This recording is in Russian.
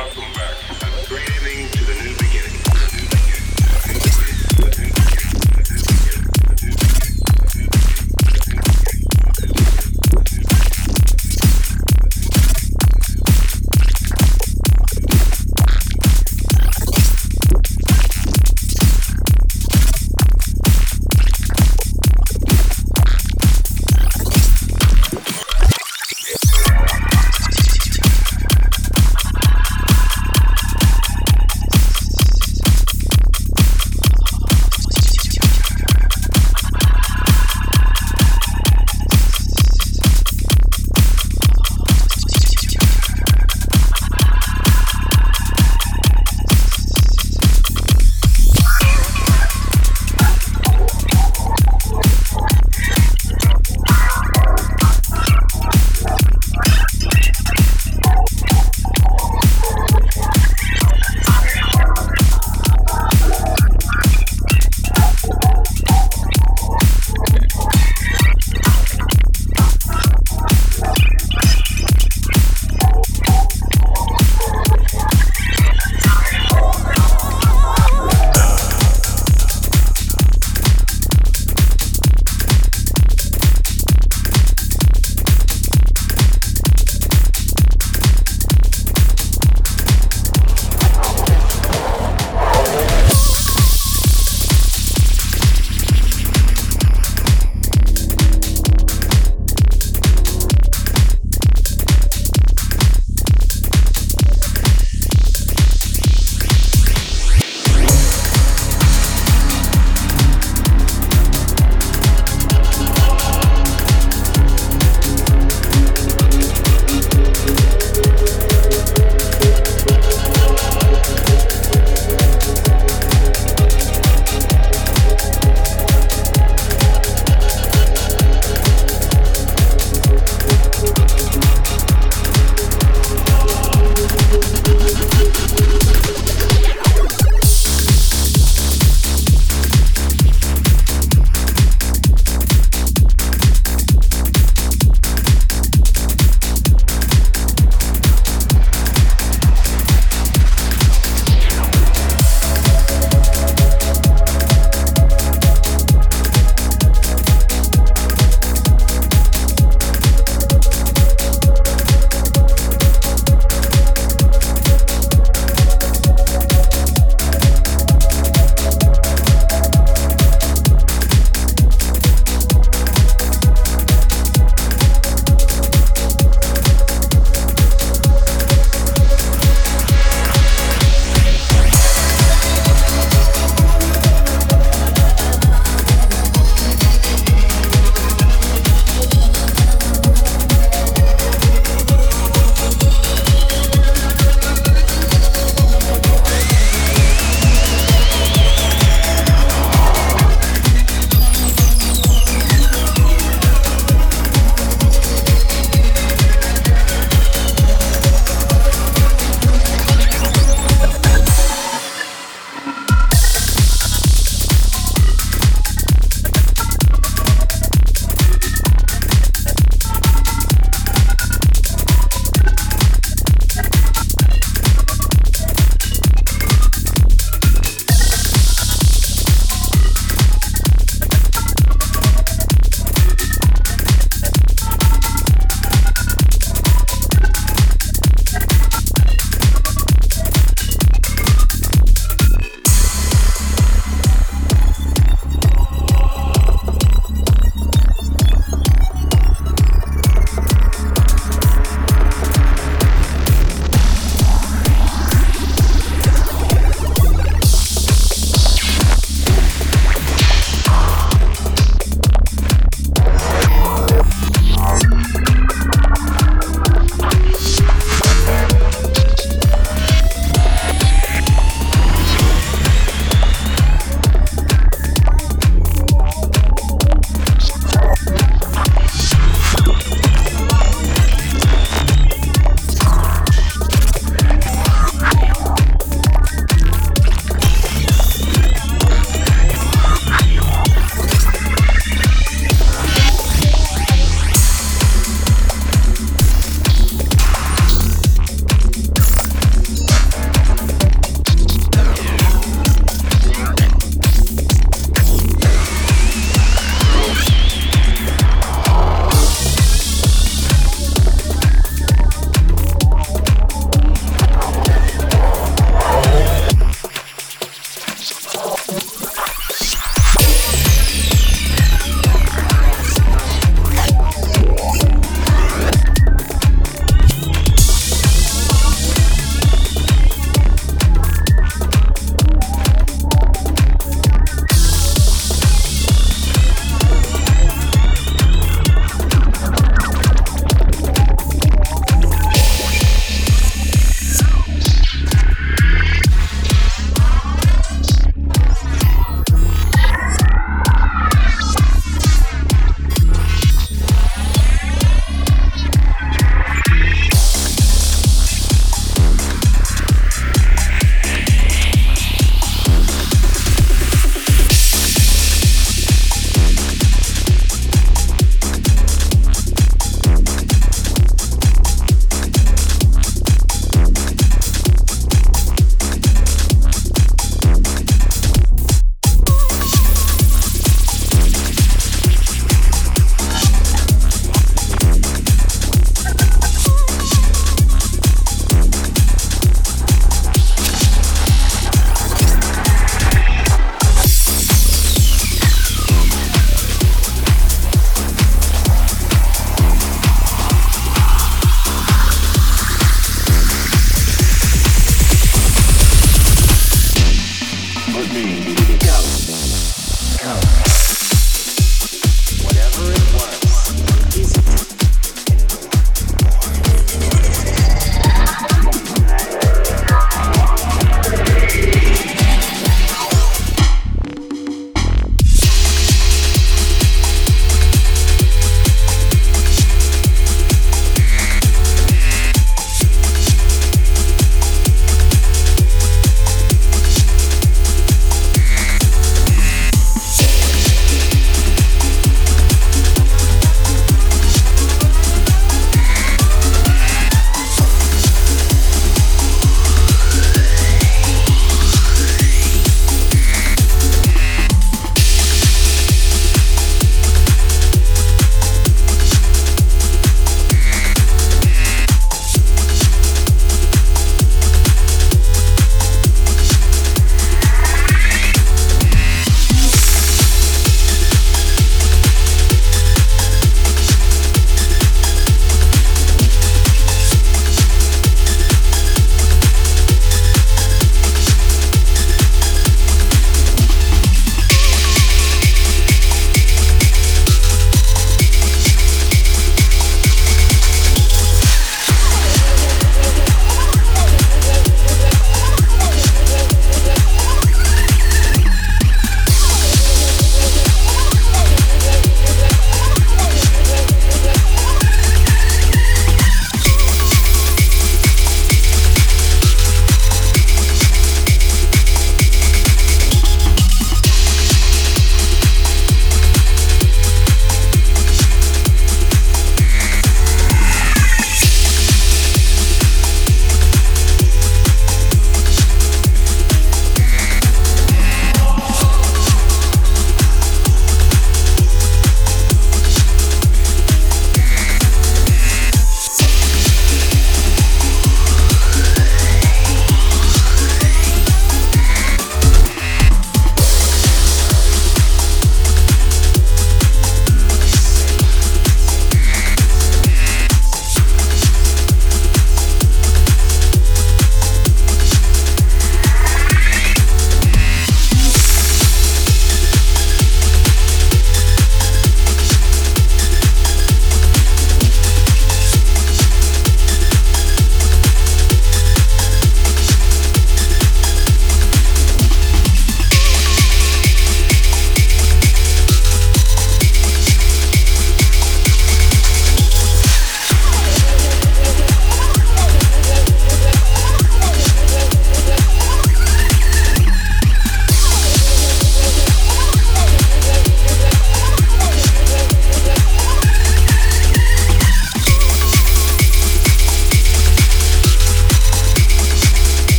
Дякую.